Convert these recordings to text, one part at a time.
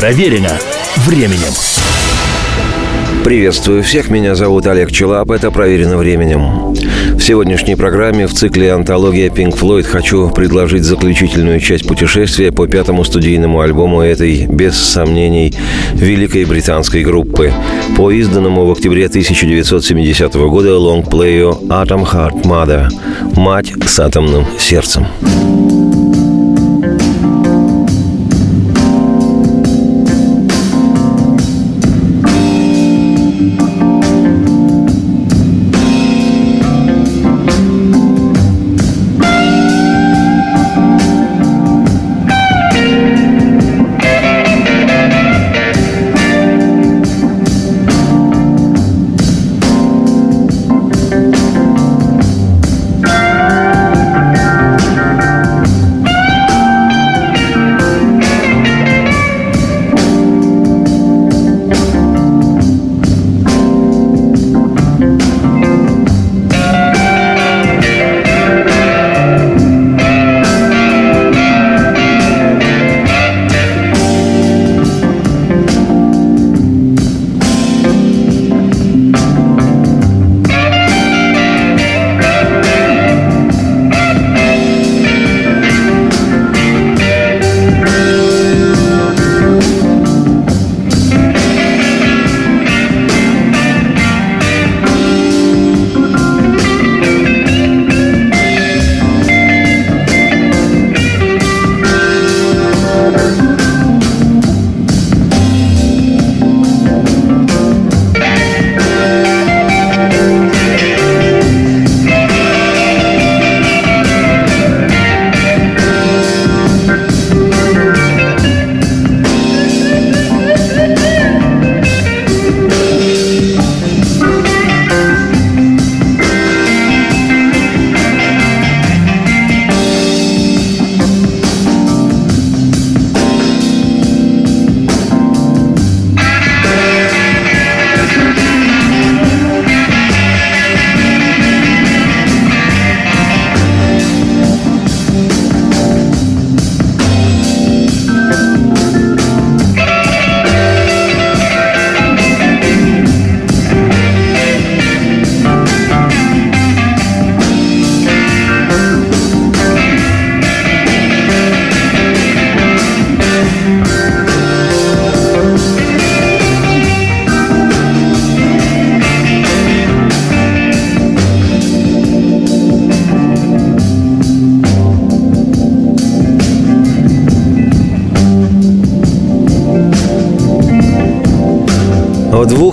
Проверено временем. Приветствую всех, меня зовут Олег Челап, это «Проверено временем». В сегодняшней программе в цикле «Антология Pink Floyd» хочу предложить заключительную часть путешествия по пятому студийному альбому этой, без сомнений, великой британской группы, по изданному в октябре 1970 года лонгплею «Atom Heart Mother» – «Мать с атомным сердцем».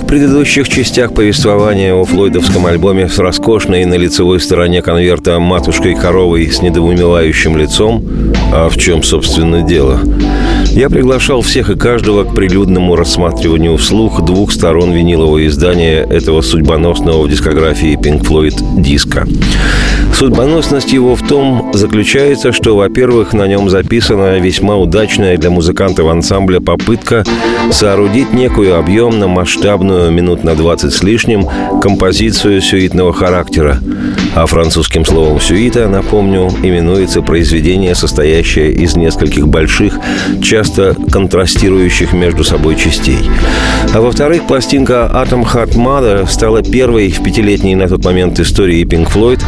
Предыдущих частях повествования о флойдовском альбоме с роскошной на лицевой стороне конверта матушкой-коровой с недоумевающим лицом «А в чем, собственно, дело?» Я приглашал всех и каждого к прилюдному рассматриванию вслух двух сторон винилового издания этого судьбоносного в дискографии Pink Floyd диска. Судьбоносность его в том заключается, что, во-первых, на нем записана весьма удачная для музыкантов ансамбля попытка соорудить некую объемно-масштабную, минут на 20 с лишним, композицию сюитного характера. А французским словом «сюита», напомню, именуется произведение, состоящее из нескольких больших, часто контрастирующих между собой частей. А во-вторых, пластинка «Atom Heart Mother» стала первой в пятилетней на тот момент истории Pink Floyd,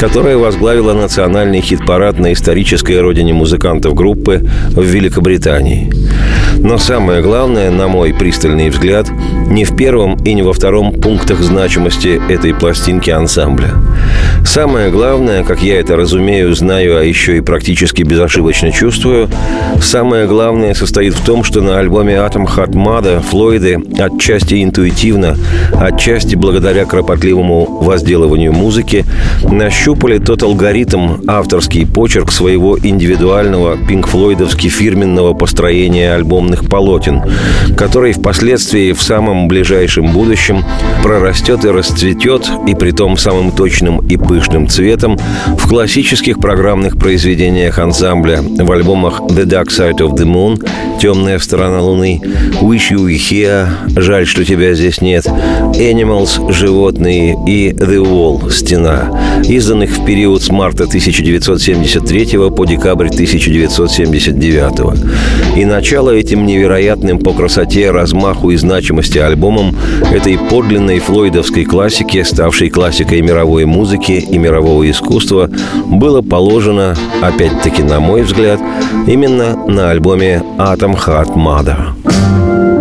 которая возглавила национальный хит-парад на исторической родине музыкантов группы в Великобритании. Но самое главное, на мой пристальный взгляд, не в первом и не во втором пунктах значимости этой пластинки ансамбля. Самое главное, как я это разумею, знаю, а еще и практически безошибочно чувствую, самое главное состоит в том, что на альбоме Heart Mother Флойды отчасти интуитивно, отчасти благодаря кропотливому возделыванию музыки нащупали тот алгоритм, авторский почерк своего индивидуального пинк-флойдовски фирменного построения альбомных полотен, который впоследствии в самом ближайшем будущем прорастет и расцветет, и при том самым точным и пышным цветом в классических программных произведениях ансамбля, в альбомах «The Dark Side of the Moon», «Темная сторона Луны», «Wish You Were Here», «Жаль, что тебя здесь нет», «Animals», «Животные» и «The Wall», «Стена», изданных в период с марта 1973 по декабрь 1979. И начало этим невероятным по красоте, размаху и значимости альбомом этой подлинной флойдовской классики, ставшей классикой мировой музыки и мирового искусства, было положено, опять-таки на мой взгляд, именно на альбоме «Atom Heart Mother».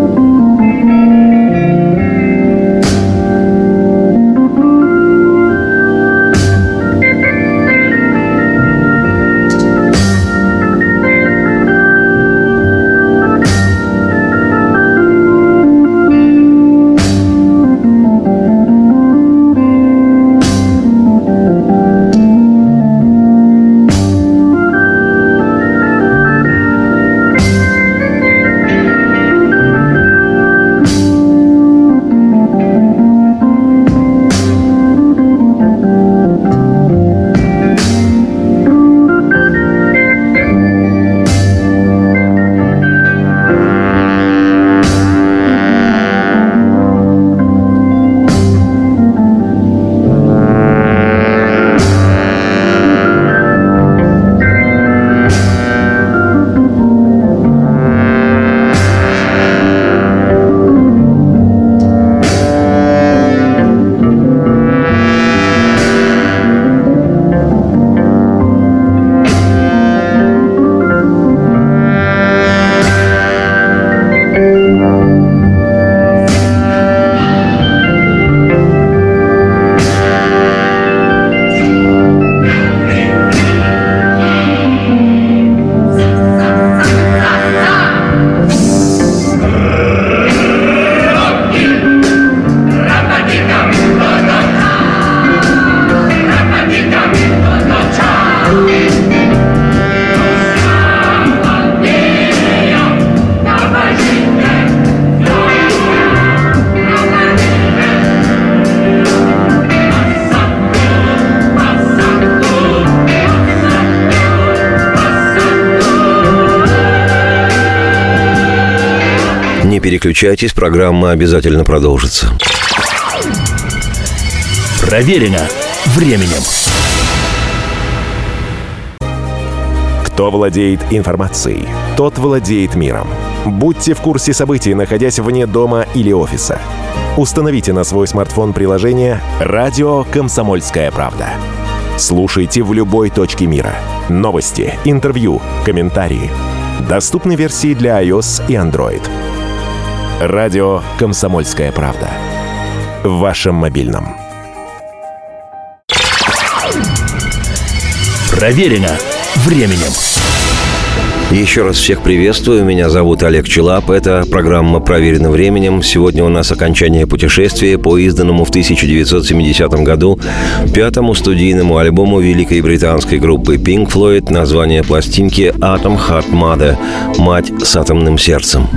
Переключайтесь, программа обязательно продолжится. Проверено временем. Кто владеет информацией, тот владеет миром. Будьте в курсе событий, находясь вне дома или офиса. Установите на свой смартфон приложение «Радио Комсомольская правда». Слушайте в любой точке мира. Новости, интервью, комментарии. Доступны версии для iOS и Android – Радио «Комсомольская правда». В вашем мобильном. Проверено временем. Еще раз всех приветствую. Меня зовут Олег Челап. Это программа «Проверено временем». Сегодня у нас окончание путешествия по изданному в 1970 году пятому студийному альбому великой британской группы Pink Floyd название пластинки «Atom Heart Mother» – «Мать с атомным сердцем».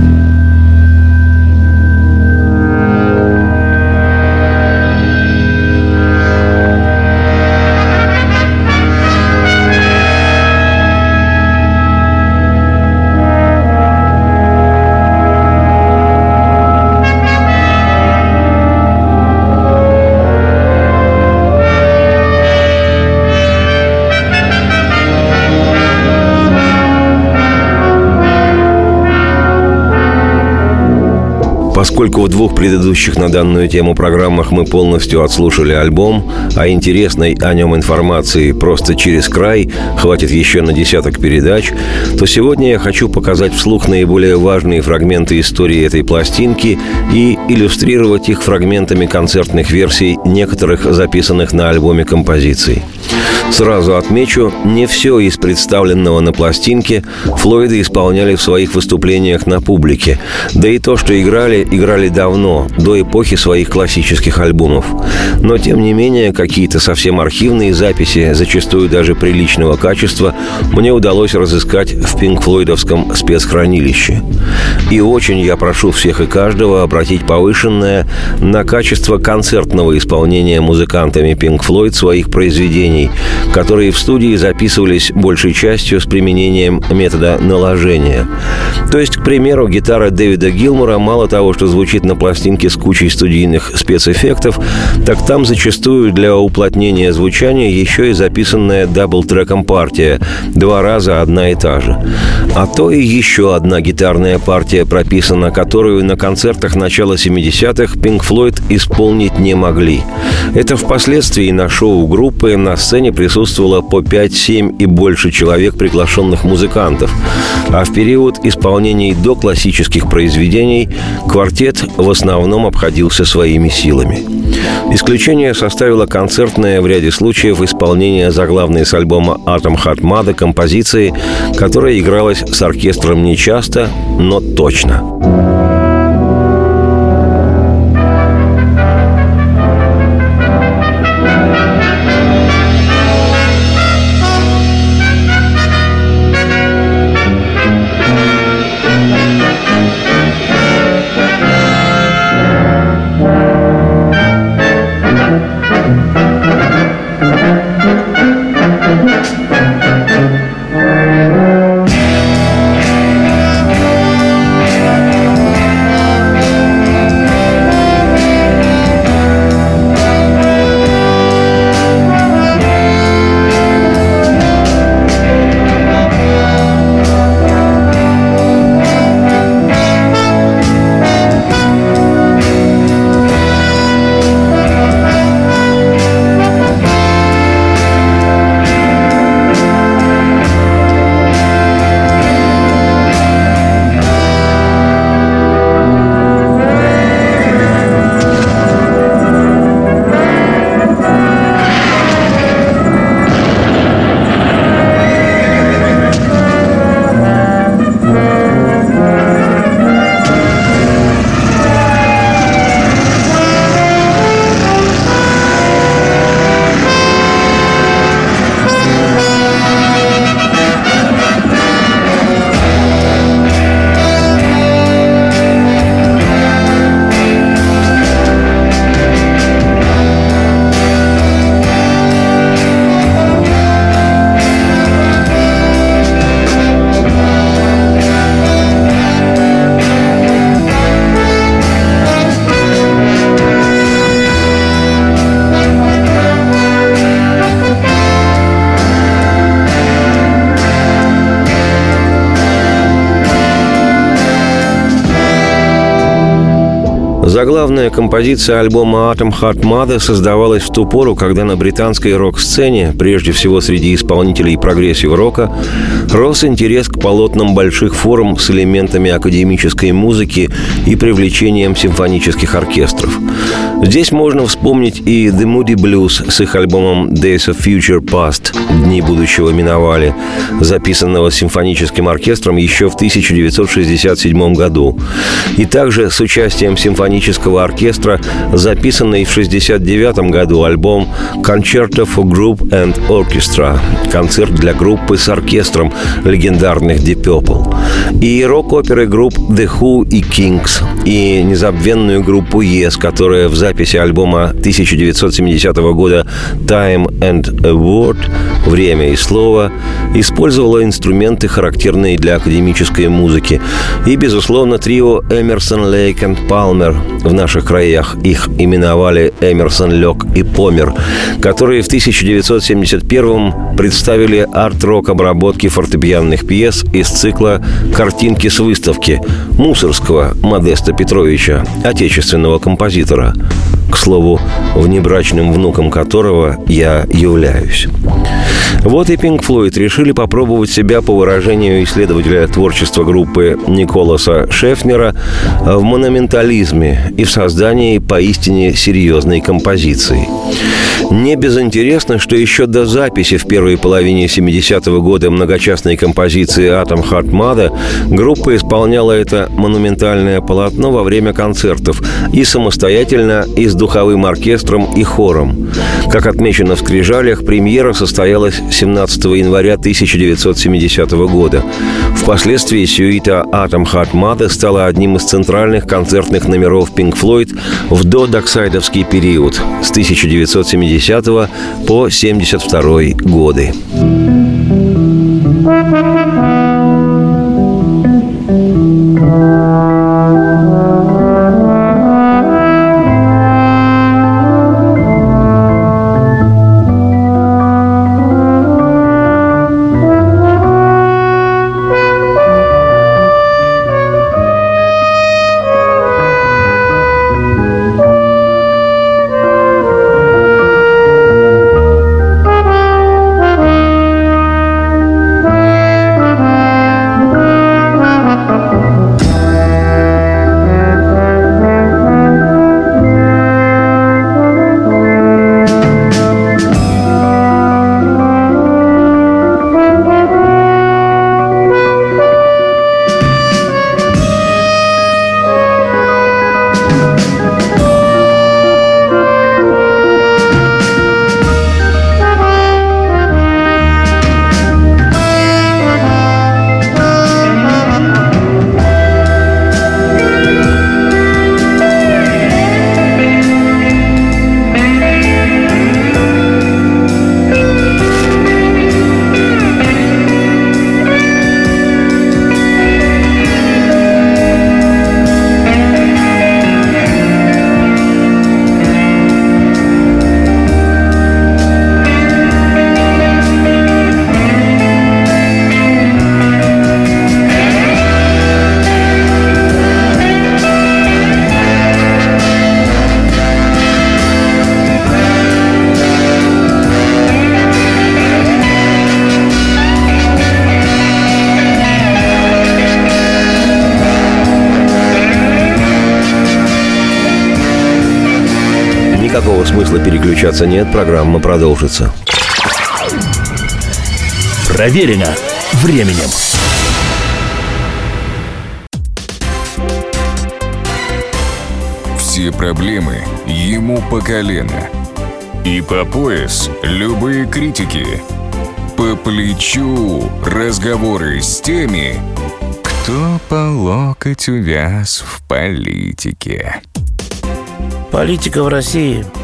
Поскольку в двух предыдущих на данную тему программах мы полностью отслушали альбом, а интересной о нем информации просто через край хватит еще на десяток передач, то сегодня я хочу показать вслух наиболее важные фрагменты истории этой пластинки и иллюстрировать их фрагментами концертных версий некоторых записанных на альбоме композиций. Сразу отмечу, не все из представленного на пластинке Флойды исполняли в своих выступлениях на публике. Да и то, что играли, играли давно, до эпохи своих классических альбомов. Но, тем не менее, какие-то совсем архивные записи, зачастую даже приличного качества, мне удалось разыскать в пинк-флойдовском спецхранилище. И очень я прошу всех и каждого обратить повышенное на качество концертного исполнения музыкантами Floyd своих произведений – которые в студии записывались большей частью с применением метода наложения. То есть, к примеру, гитара Дэвида Гилмора мало того, что звучит на пластинке с кучей студийных спецэффектов, так там зачастую для уплотнения звучания еще и записанная double-треком партия, два раза одна и та же. А то и еще одна гитарная партия прописана, которую на концертах начала 70-х Pink Floyd исполнить не могли. Это впоследствии на шоу группы на сцене присутствовало по 5-7 и больше человек приглашенных музыкантов. А в период исполнений до классических произведений квартет в основном обходился своими силами. Исключение составило концертное в ряде случаев исполнение заглавной с альбома «Атом Хатмада» композиции, которая игралась с оркестром нечасто, но точно. Заглавная композиция альбома Atom Heart Mother создавалась в ту пору, когда на британской рок-сцене, прежде всего среди исполнителей прогрессив-рока, рос интерес к полотнам больших форм с элементами академической музыки и привлечением симфонических оркестров. Здесь можно вспомнить и The Moody Blues с их альбомом Days of Future Past «Дни будущего миновали», записанного симфоническим оркестром еще в 1967 году, и также с участием симфонического оркестра, записанный в 1969 году альбом «Concerto for Group and Orchestra» – концерт для группы с оркестром легендарных Deep Purple, и рок-оперы групп The Who и Kings, и незабвенную группу Yes, которая в записи альбома 1970 года «Time and a Word» – «Время и слово» использовала инструменты, характерные для академической музыки, и, безусловно, трио Эмерсон, Лейк и Палмер, в наших краях их именовали Эмерсон, Лёк и Помер, которые в 1971 представили арт-рок обработки фортепианных пьес из цикла «Картинки с выставки» Мусорского Модеста Петровича, отечественного композитора, к слову, внебрачным внуком которого я являюсь. Вот и Pink Floyd решили попробовать себя по выражению исследователя творчества группы Николаса Шефнера в монументализме и в создании поистине серьезной композиции. Не безинтересно, что еще до записи в первой половине 70-го года многочастной композиции «Атом Mother» группа исполняла это монументальное полотно во время концертов и самостоятельно, и с духовым оркестром, и хором. Как отмечено в «Скрижалях», премьера состоялась 17 января 1970 года. Впоследствии сюита «Atom Heart Mother» стала одним из центральных концертных номеров Pink Floyd в додоксайдовский период с 1970 60 по 72 годы. Смысла переключаться нет, программа продолжится. Проверено временем. Все проблемы ему по колено. И по пояс любые критики. По плечу разговоры с теми, кто по локоть увяз в политике. Политика в России –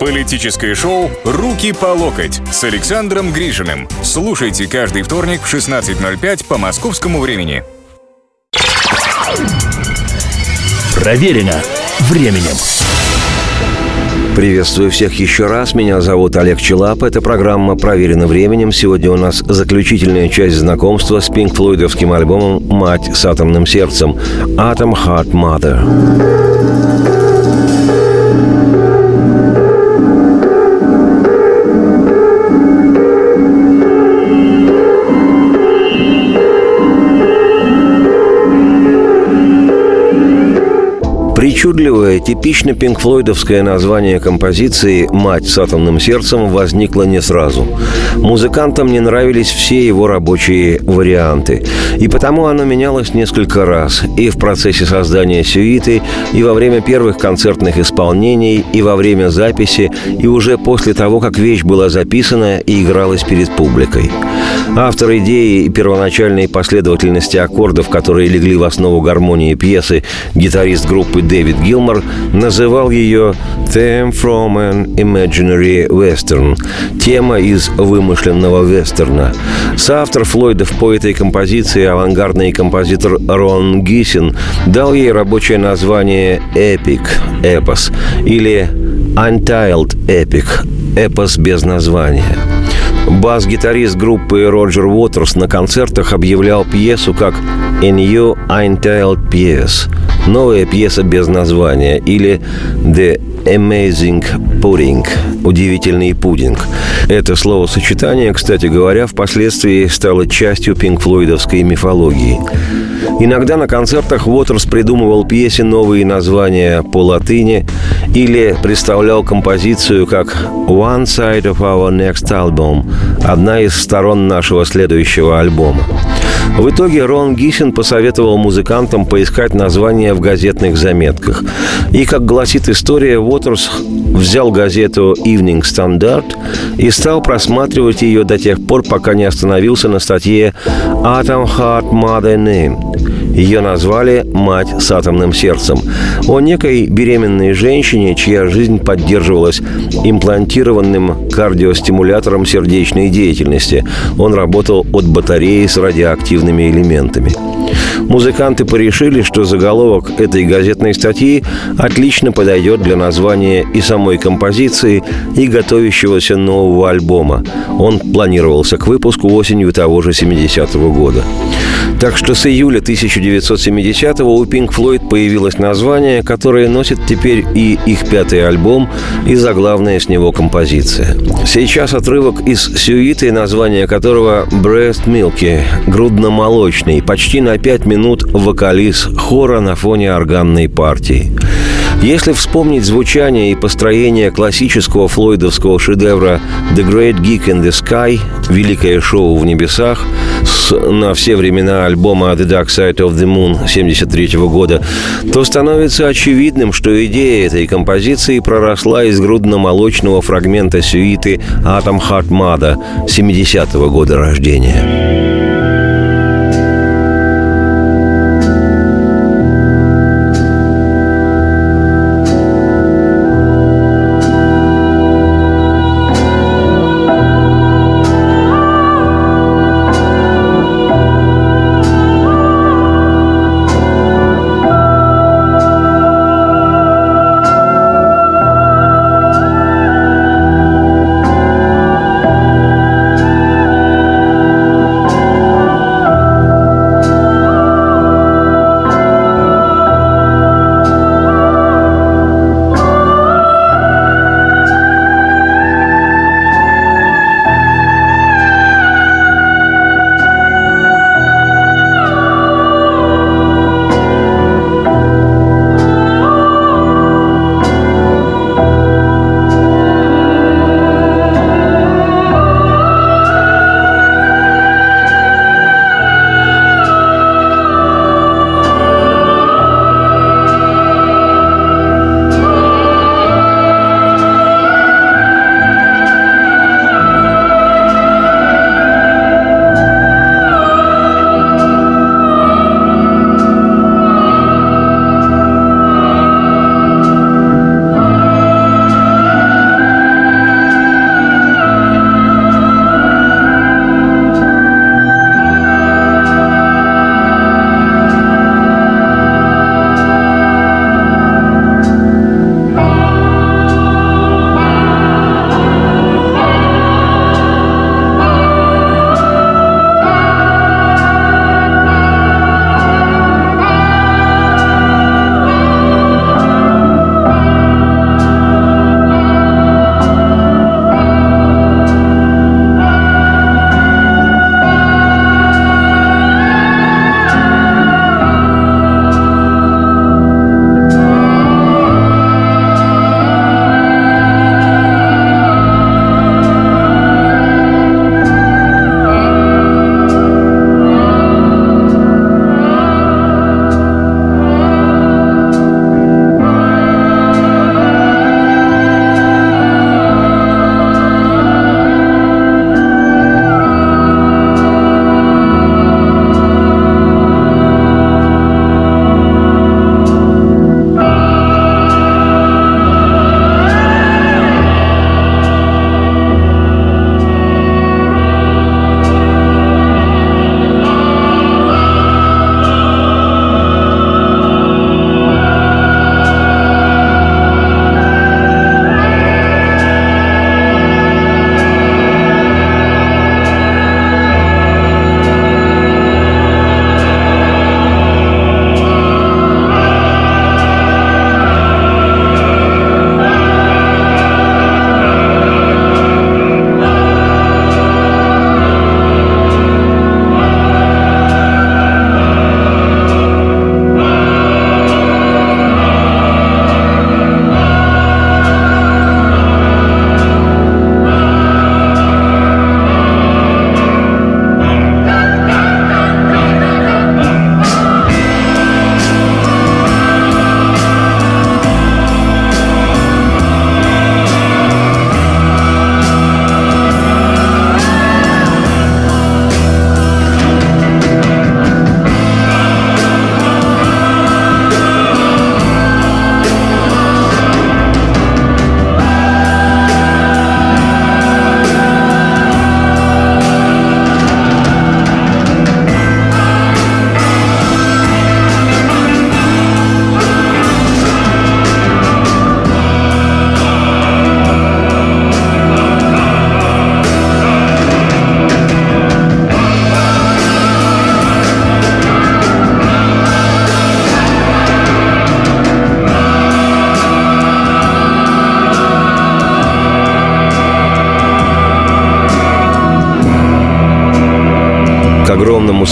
Политическое шоу «Руки по локоть» с Александром Грижиным. Слушайте каждый вторник в 16.05 по московскому времени. Проверено временем. Приветствую всех еще раз. Меня зовут Олег Челап. Эта программа «Проверена временем». Сегодня у нас заключительная часть знакомства с пинк-флойдовским альбомом «Мать с атомным сердцем» «Atom Heart Mother». Причудливое, типично пинкфлойдовское название композиции «Мать с атомным сердцем» возникло не сразу. Музыкантам не нравились все его рабочие варианты. И потому оно менялось несколько раз. И в процессе создания сюиты, и во время первых концертных исполнений, и во время записи, и уже после того, как вещь была записана и игралась перед публикой. Автор идеи и первоначальной последовательности аккордов, которые легли в основу гармонии пьесы, гитарист группы Дэвид Гилмор называл ее «Theme from an Imaginary Western» — «Тема из вымышленного вестерна». Соавтор Флойдов по этой композиции авангардный композитор Рон Гисин дал ей рабочее название «Эпик» — «Эпос» или «Untitled Epic» — «Эпос без названия». Бас-гитарист группы Роджер Уотерс на концертах объявлял пьесу как «A New Untitled Piece» — новая пьеса без названия или «The Amazing Pudding» – «Удивительный пудинг». Это словосочетание, кстати говоря, впоследствии стало частью пинг-флойдовской мифологии. Иногда на концертах Уотерс придумывал пьесе новые названия по латыни или представлял композицию как «One Side of Our Next Album» – одна из сторон нашего следующего альбома. В итоге Рон Гисин посоветовал музыкантам поискать название в газетных заметках. И, как гласит история, Уотерс взял газету Evening Standard и стал просматривать ее до тех пор, пока не остановился на статье «Atom Heart Mother Name». Ее назвали «Мать с атомным сердцем». О некой беременной женщине, чья жизнь поддерживалась имплантированным кардиостимулятором сердечной деятельности. Он работал от батареи с радиоактивными элементами. Музыканты порешили, что заголовок этой газетной статьи отлично подойдет для названия и самой композиции, и готовящегося нового альбома. Он планировался к выпуску осенью того же 70-го года. Так что с июля 1970-го у Pink Floyd появилось название, которое носит теперь и их пятый альбом, и заглавная с него композиция. Сейчас отрывок из сюиты, название которого «Breast Milky» – грудно-молочный, почти на пять минут вокалист хора на фоне органной партии. Если вспомнить звучание и построение классического флойдовского шедевра «The Great Geek in the Sky» – «Великое шоу в небесах» с, на все времена альбома «The Dark Side of the Moon» 1973 года, то становится очевидным, что идея этой композиции проросла из грудно-молочного фрагмента сюиты «Atom Heart Mother» 70 -го года рождения.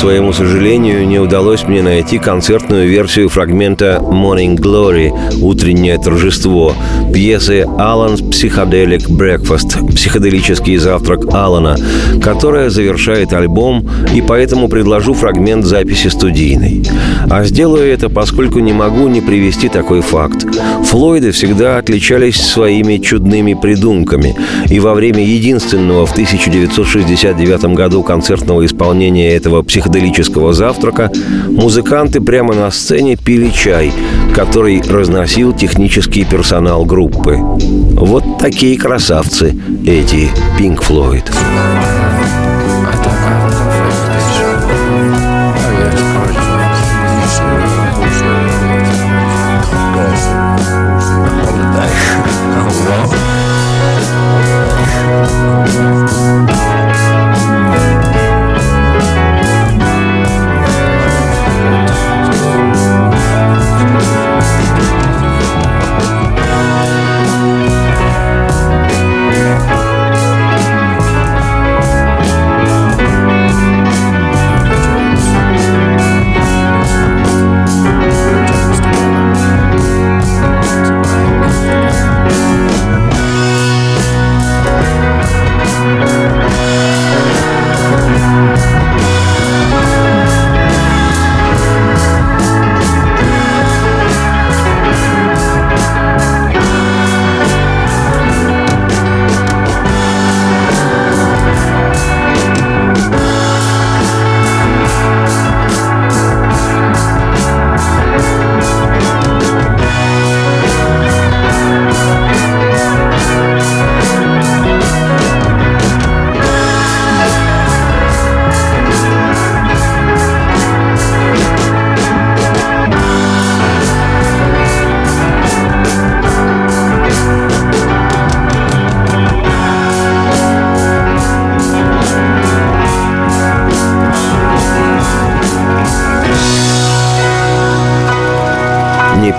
Своему сожалению, удалось мне найти концертную версию фрагмента «Morning Glory» «Утреннее торжество» пьесы «Alan's Psychedelic Breakfast» «Психоделический завтрак Алана», которая завершает альбом, и поэтому предложу фрагмент записи студийной. А сделаю это, поскольку не могу не привести такой факт. Флойды всегда отличались своими чудными придумками, и во время единственного в 1969 году концертного исполнения этого психоделического завтрака музыканты прямо на сцене пили чай, который разносил технический персонал группы. Вот такие красавцы эти Pink Floyd. Не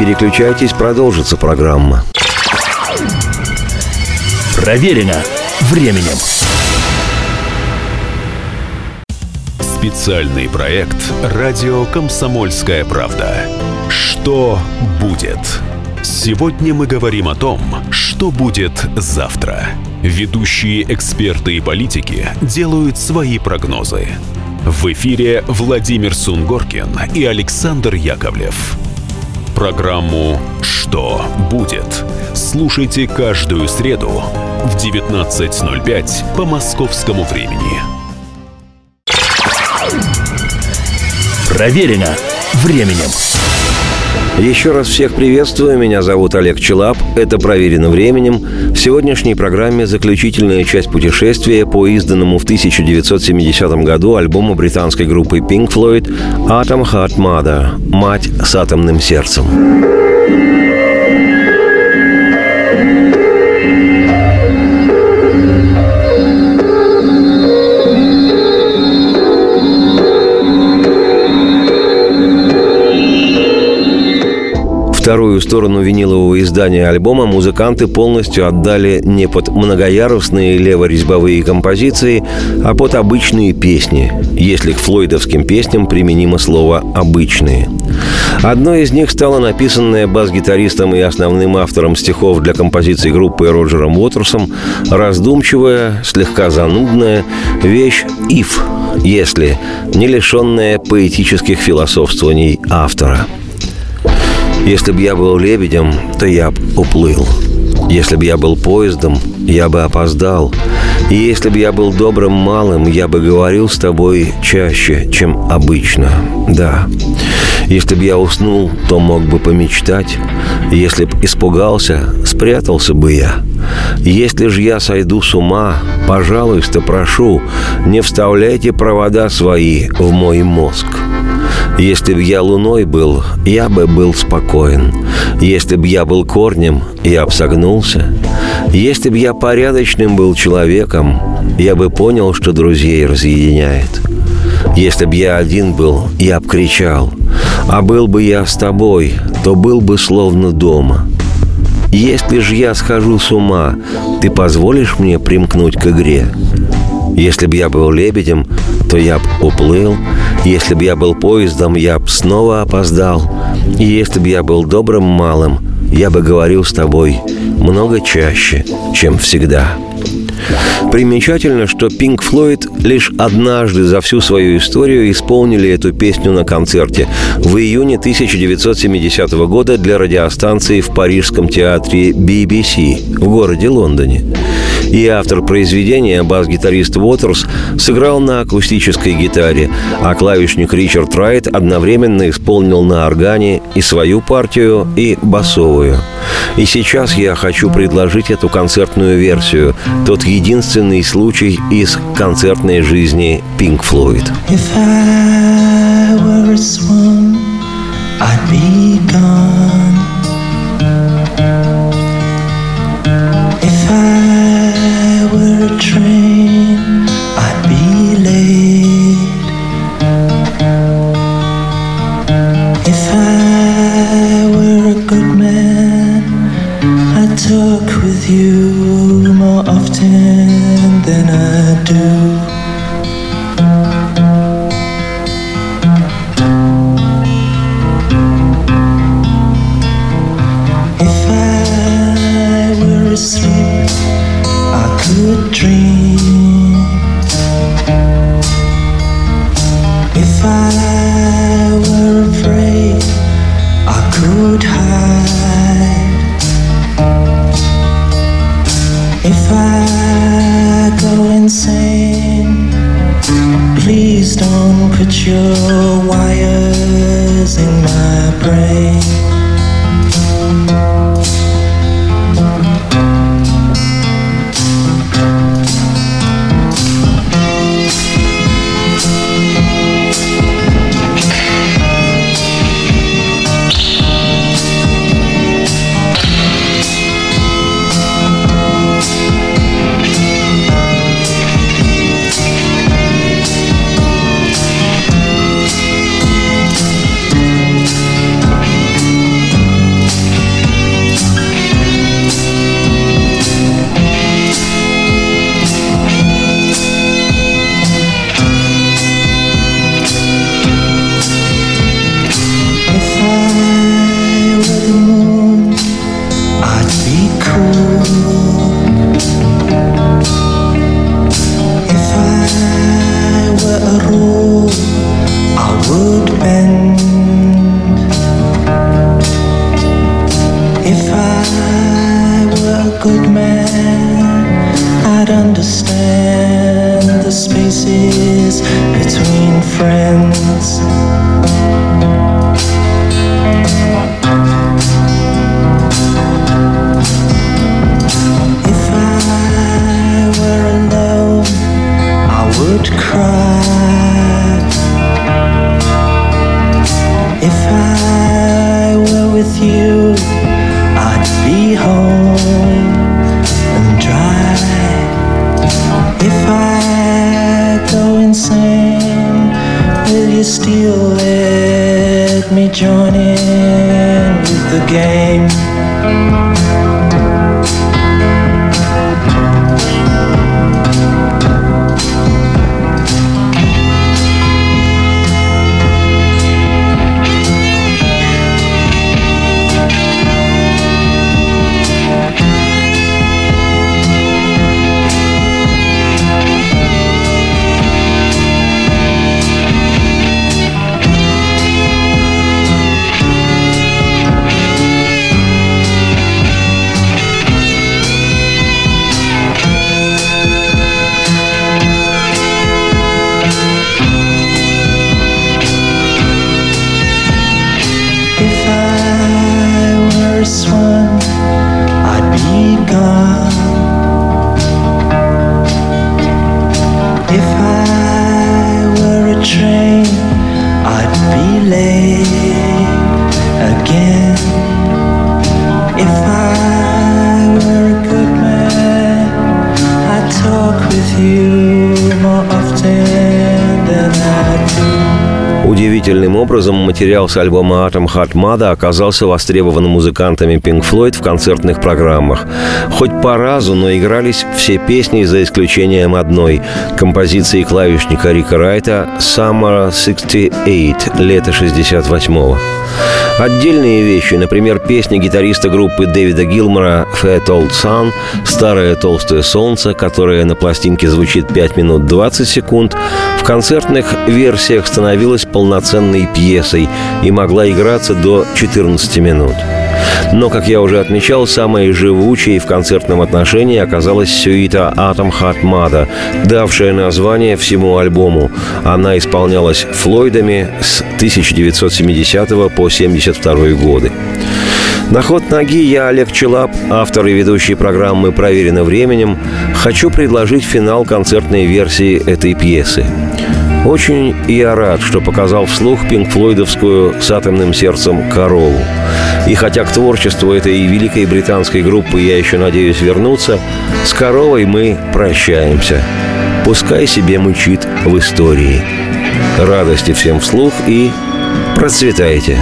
переключайтесь, продолжится программа. Проверено временем. Специальный проект «Радио Комсомольская правда». Что будет? Сегодня мы говорим о том, что будет завтра. Ведущие эксперты и политики делают свои прогнозы. В эфире Владимир Сунгоркин и Александр Яковлев. Программу «Что будет?» слушайте каждую среду в 19.05 по московскому времени. Проверено временем. Еще раз всех приветствую. Меня зовут Олег Челап. Это «Проверено временем». Сегодняшней программе заключительная часть путешествия по изданному в 1970 году альбому британской группы Pink Floyd «Atom Heart Mother» – «Мать с атомным сердцем». Вторую сторону винилового издания альбома музыканты полностью отдали не под многоярусные леворезьбовые композиции, а под обычные песни, если к флойдовским песням применимо слово «обычные». Одной из них стала написанная бас-гитаристом и основным автором стихов для композиции группы Роджером Уотерсом раздумчивая, слегка занудная вещь «If», если не лишенная поэтических философствований автора – если бы я был лебедем, то я бы уплыл. Если бы я был поездом, я бы опоздал. И если бы я был добрым малым, я бы говорил с тобой чаще, чем обычно. Да. Если бы я уснул, то мог бы помечтать. Если бы испугался, спрятался бы я. Если же я сойду с ума, пожалуйста, прошу, не вставляйте провода свои в мой мозг. Если б я луной был, я бы был спокоен. Если б я был корнем, я б согнулся. Если б я порядочным был человеком, я бы понял, что друзей разъединяет. Если б я один был, я б кричал. А был бы я с тобой, то был бы словно дома. Если же я схожу с ума, ты позволишь мне примкнуть к игре? Если б я был лебедем, то я б уплыл. Если бы я был поездом, я б снова опоздал. И если бы я был добрым малым, я бы говорил с тобой много чаще, чем всегда. Примечательно, что Pink Floyd лишь однажды за всю свою историю исполнили эту песню на концерте в июне 1970 года для радиостанции в парижском театре BBC в городе Лондоне. И автор произведения, бас-гитарист Уотерс, сыграл на акустической гитаре, а клавишник Ричард Райт одновременно исполнил на органе и свою партию, и басовую. И сейчас я хочу предложить эту концертную версию, тот единственный случай из концертной жизни Pink Floyd. If I were a swan, I'd be gone. Than I do. If I insane, please don't put your wires in my brain. is образом материал с альбома «Atom Heart Mother» оказался востребован музыкантами Pink Floyd в концертных программах. Хоть по разу, но игрались все песни за исключением одной – композиции клавишника Рика Райта «Summer 68» – «Лето 68-го». Отдельные вещи, например, песня гитариста группы Дэвида Гилмора «Fat Old Sun» «Старое толстое солнце», которая на пластинке звучит 5 минут 20 секунд, в концертных версиях становилась полноценной пьесой и могла играться до 14 минут. Но, как я уже отмечал, самой живучей в концертном отношении оказалась сюита «Atom Heart Mother», давшая название всему альбому. Она исполнялась Флойдами с 1970 по 1972 годы. На ход ноги я, Олег Челап, автор и ведущий программы «Проверено временем», хочу предложить финал концертной версии этой пьесы. Очень я рад, что показал вслух пинг-флойдовскую с атомным сердцем корову. И хотя к творчеству этой великой британской группы я еще надеюсь вернуться, с коровой мы прощаемся. Пускай себе мучит в истории. Радости всем вслух и процветайте!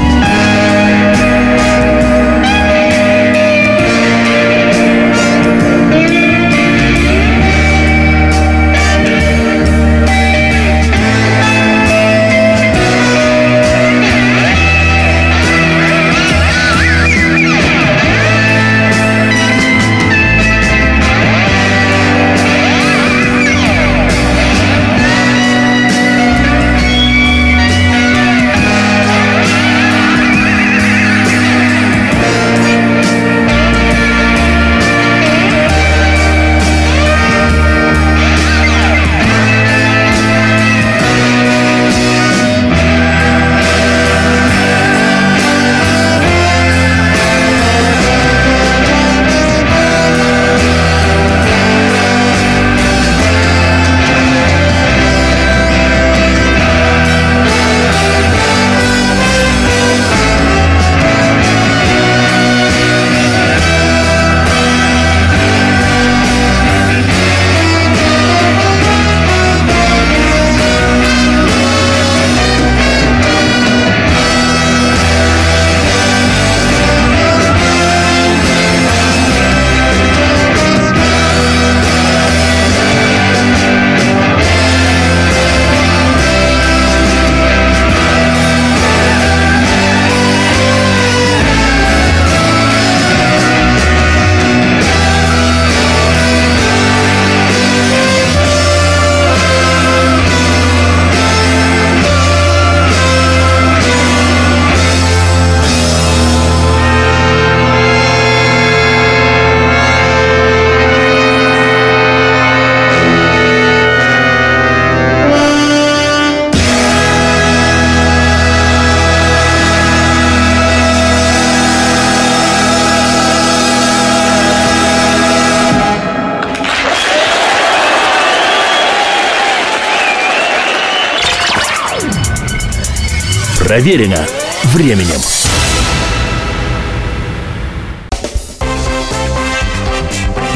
Проверено временем.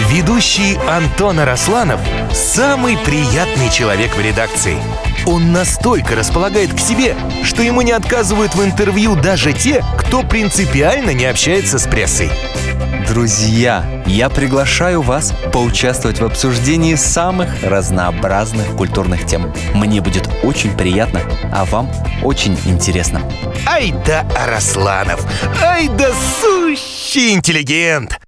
Ведущий Антон Арасланов – самый приятный человек в редакции. Он настолько располагает к себе, что ему не отказывают в интервью даже те, кто принципиально не общается с прессой. Друзья, я приглашаю вас поучаствовать в обсуждении самых разнообразных культурных тем. Мне будет очень приятно, а вам очень интересно. Ай да Арасланов! Ай да сущий интеллигент!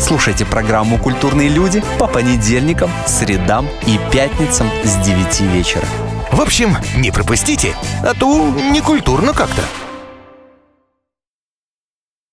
Слушайте программу «Культурные люди» по понедельникам, средам и пятницам с 9 вечера. В общем, не пропустите, а то не культурно как-то.